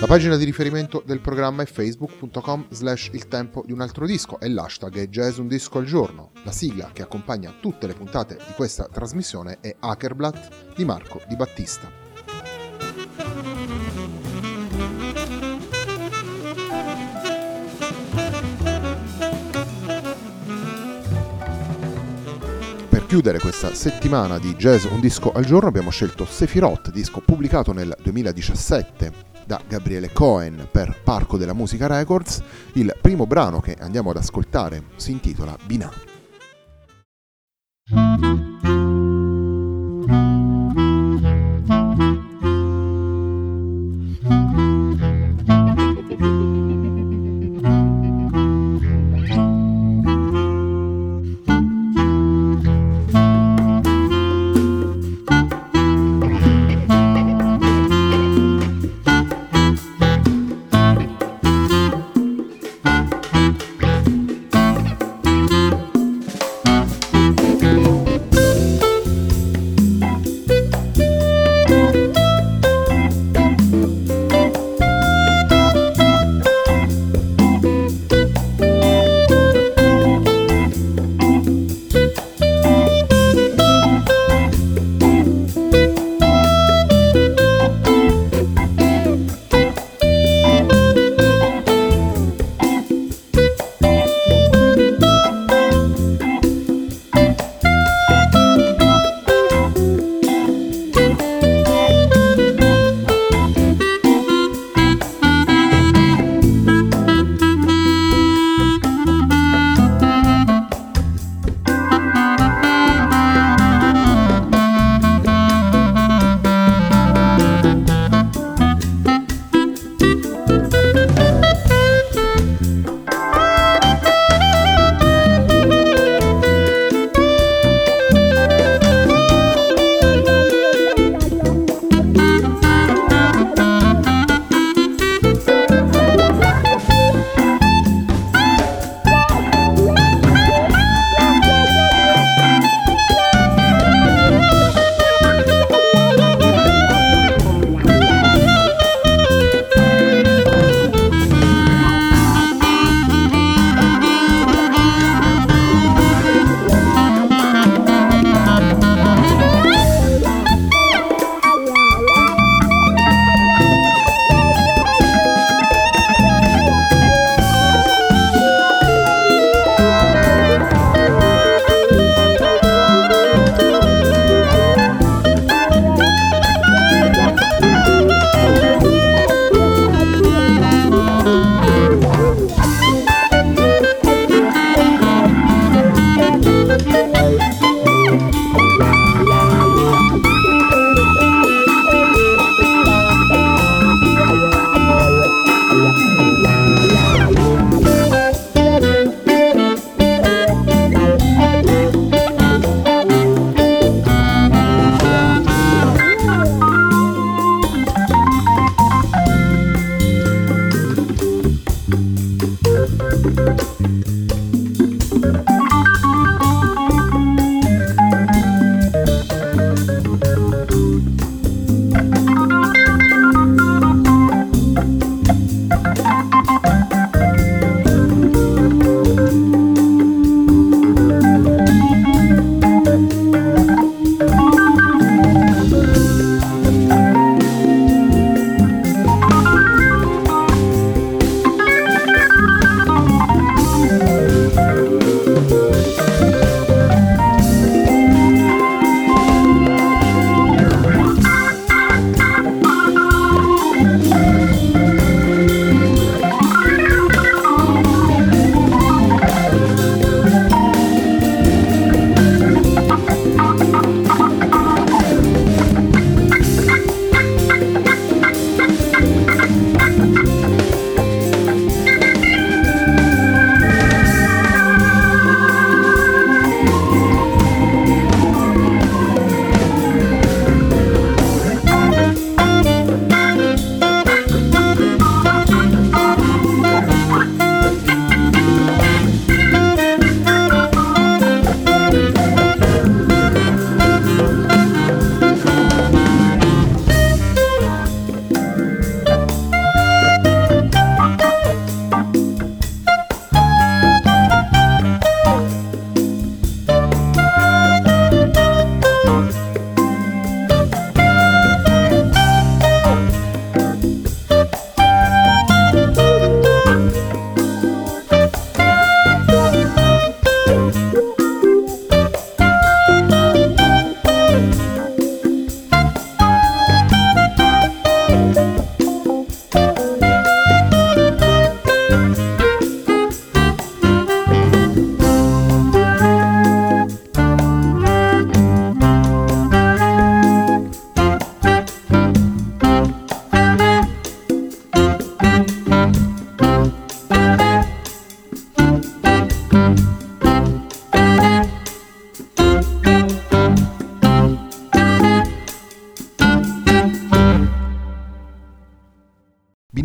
La pagina di riferimento del programma è facebook.com slash il tempo di un altro disco e l'hashtag è jazz un disco al giorno. La sigla che accompagna tutte le puntate di questa trasmissione è Hackerblatt di Marco Di Battista. Chiudere questa settimana di Jazz Un disco al giorno abbiamo scelto Sefirot, disco pubblicato nel 2017 da Gabriele Cohen per Parco della Musica Records. Il primo brano che andiamo ad ascoltare si intitola Binah.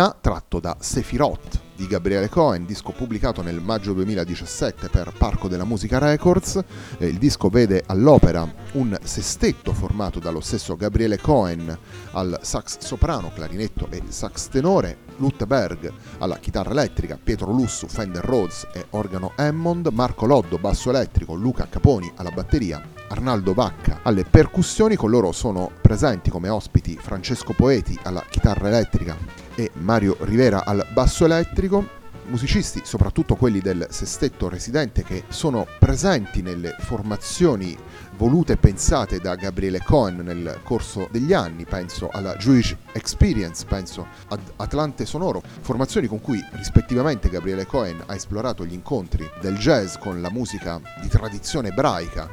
Inà tratto da Sephiroth di Gabriele Cohen, disco pubblicato nel maggio 2017 per Parco della Musica Records. Eh, il disco vede all'opera un sestetto formato dallo stesso Gabriele Cohen al sax soprano, clarinetto e sax tenore, Lutteberg alla chitarra elettrica, Pietro Lussu, Fender Rhodes e organo Hammond, Marco Loddo, basso elettrico, Luca Caponi alla batteria, Arnaldo Vacca alle percussioni, con loro sono presenti come ospiti Francesco Poeti alla chitarra elettrica e Mario Rivera al basso elettrico, musicisti, soprattutto quelli del sestetto residente, che sono presenti nelle formazioni volute e pensate da Gabriele Cohen nel corso degli anni, penso alla Jewish Experience, penso ad Atlante Sonoro, formazioni con cui rispettivamente Gabriele Cohen ha esplorato gli incontri del jazz con la musica di tradizione ebraica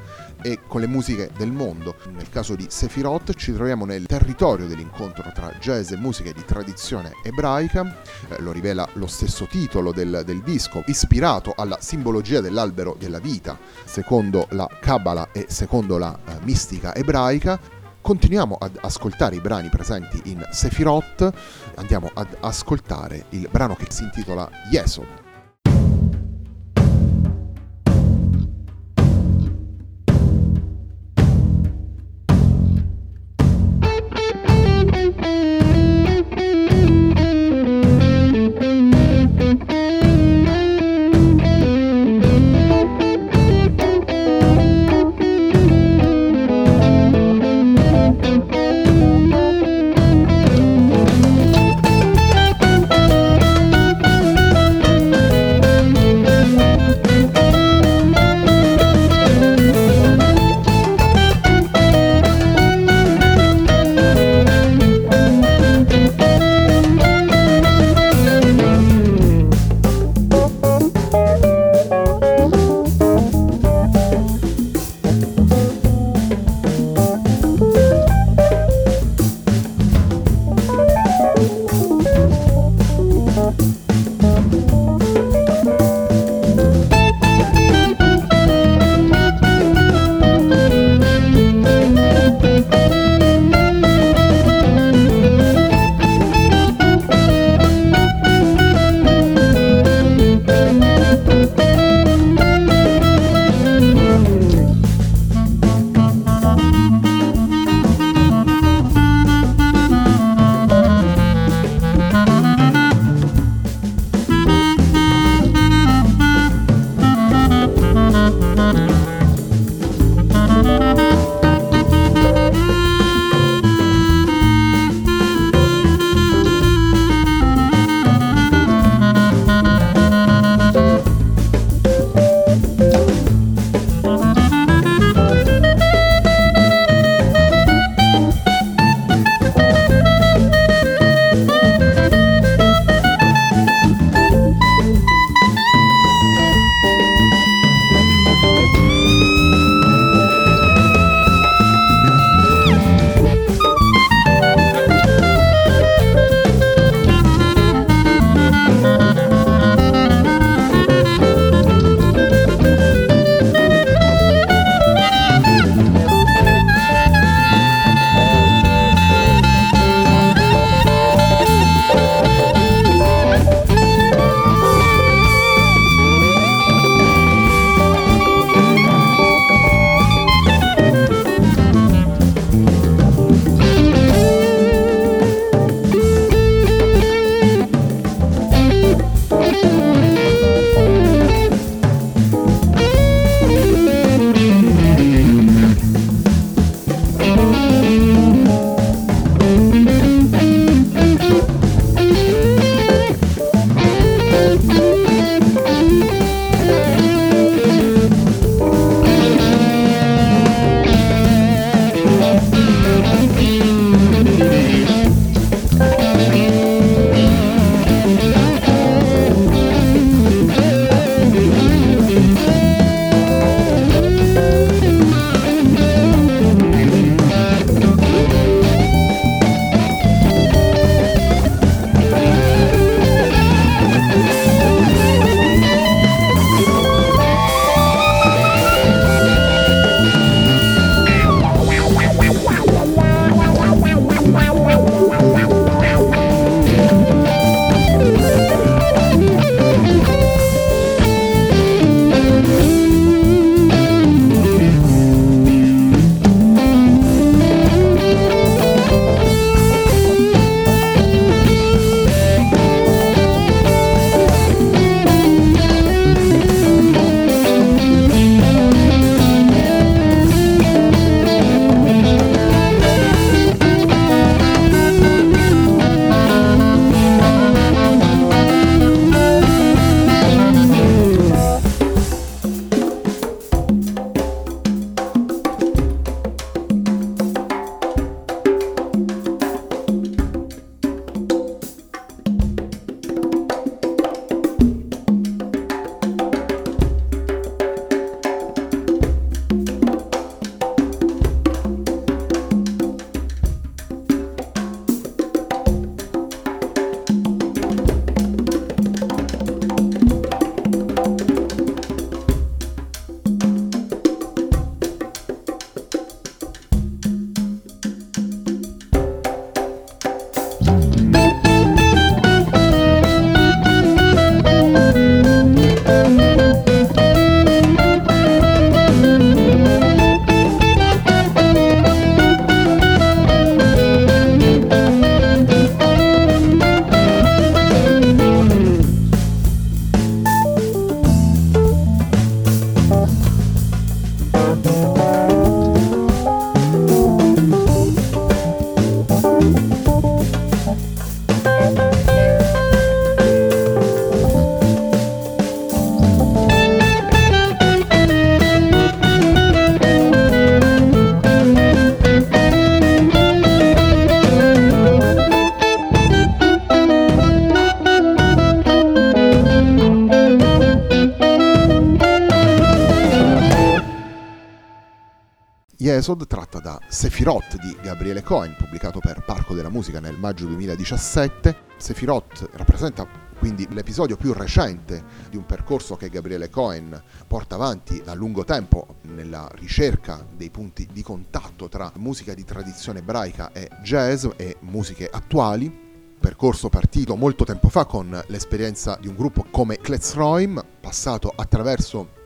e con le musiche del mondo. Nel caso di Sephiroth ci troviamo nel territorio dell'incontro tra jazz e musiche di tradizione ebraica, eh, lo rivela lo stesso titolo del, del, disco, ispirato alla simbologia dell'albero della vita, secondo la Kabbalah e secondo la eh, mistica ebraica. Continuiamo ad ascoltare i brani presenti in Sephiroth, andiamo ad ascoltare il brano che si intitola Yesod. Yesod tratta da Sephiroth di Gabriele Cohen, pubblicato per Parco della Musica nel maggio 2017. Sephiroth rappresenta quindi l'episodio più recente di un percorso che Gabriele Cohen porta avanti da lungo tempo nella ricerca dei punti di contatto tra musica di tradizione ebraica e jazz e musiche attuali percorso partito molto tempo fa con l'esperienza di un gruppo come Kletzroim, passato attraverso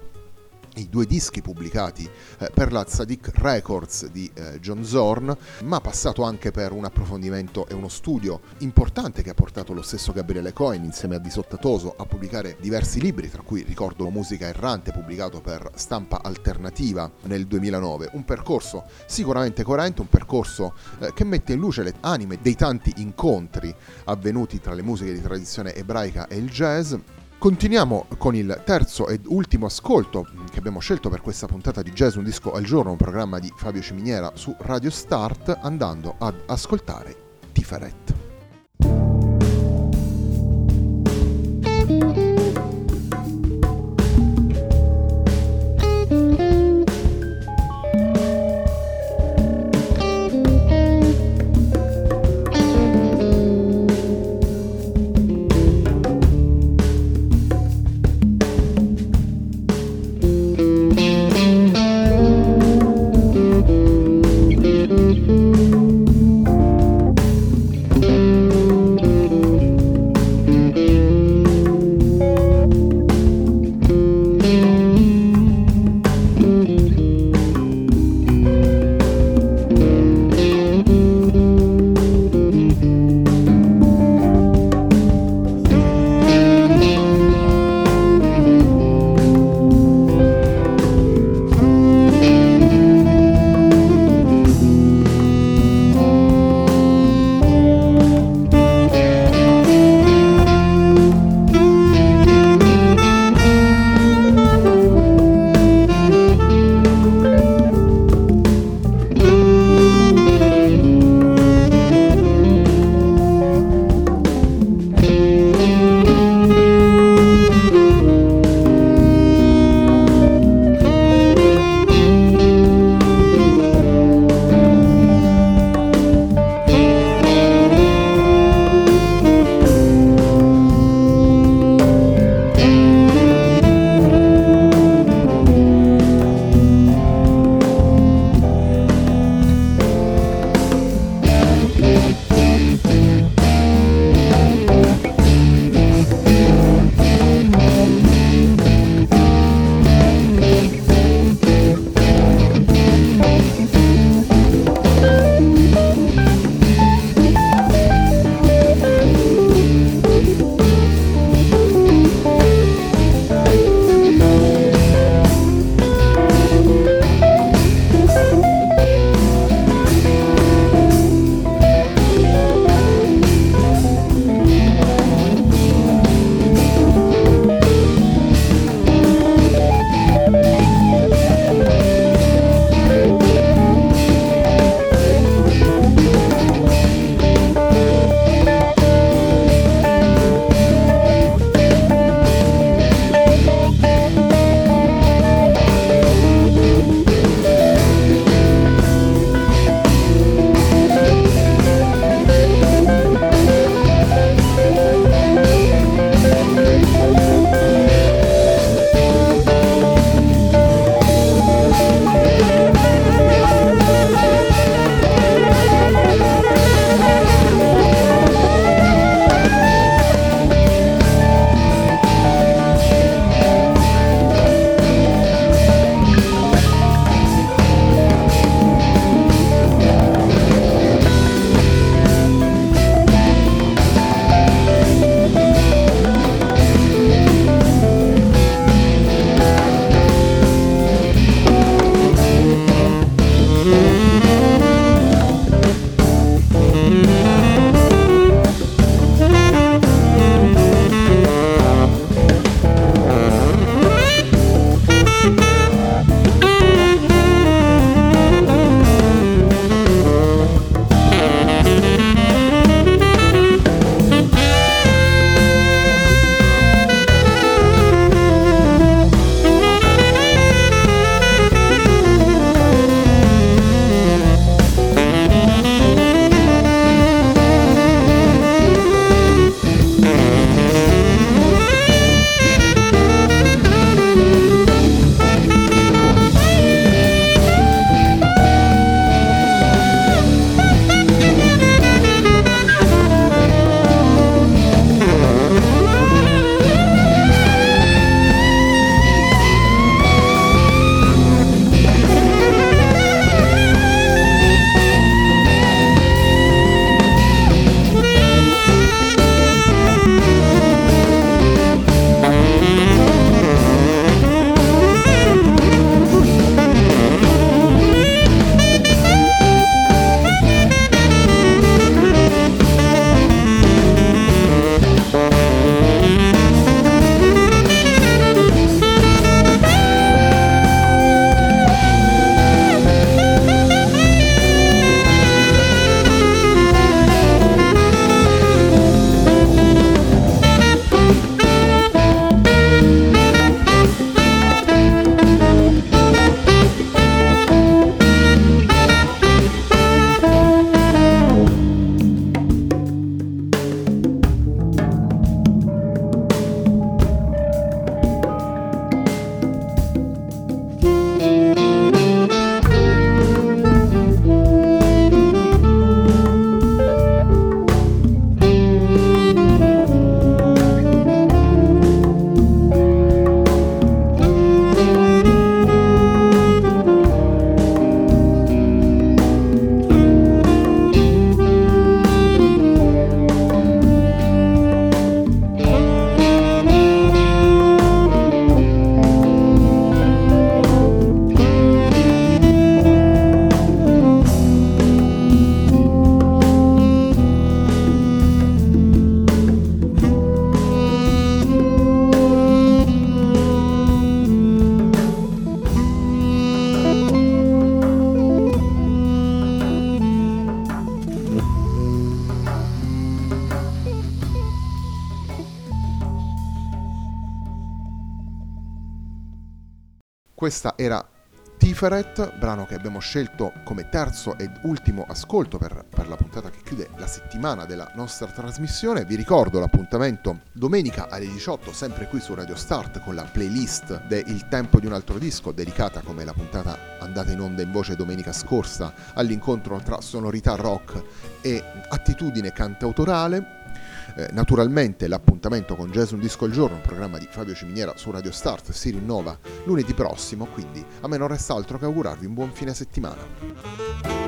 i due dischi pubblicati eh, per la Tzadik Records di eh, John Zorn, ma passato anche per un approfondimento e uno studio importante che ha portato lo stesso Gabriele Cohen insieme a Di Sottatoso a pubblicare diversi libri, tra cui ricordo Musica errante pubblicato per stampa alternativa nel 2009, un percorso sicuramente coerente, un percorso eh, che mette in luce le anime dei tanti incontri avvenuti tra le musiche di tradizione ebraica e il jazz, Continuiamo con il terzo ed ultimo ascolto che abbiamo scelto per questa puntata di Jazz Un Disco al Giorno, un programma di Fabio Ciminiera su Radio Start, andando ad ascoltare Tiferet. Questa era Tiferet, brano che abbiamo scelto come terzo ed ultimo ascolto per, per, la puntata che chiude la settimana della nostra trasmissione. Vi ricordo l'appuntamento domenica alle 18, sempre qui su Radio Start, con la playlist de Il tempo di un altro disco, dedicata come la puntata andata in onda in voce domenica scorsa all'incontro tra sonorità rock e attitudine cantautorale. Eh, naturalmente l'appuntamento con Jazz Un Disco al Giorno, un programma di Fabio Ciminiera su Radio Start, si rinnova lunedì prossimo, quindi a me non resta altro che augurarvi un buon fine settimana.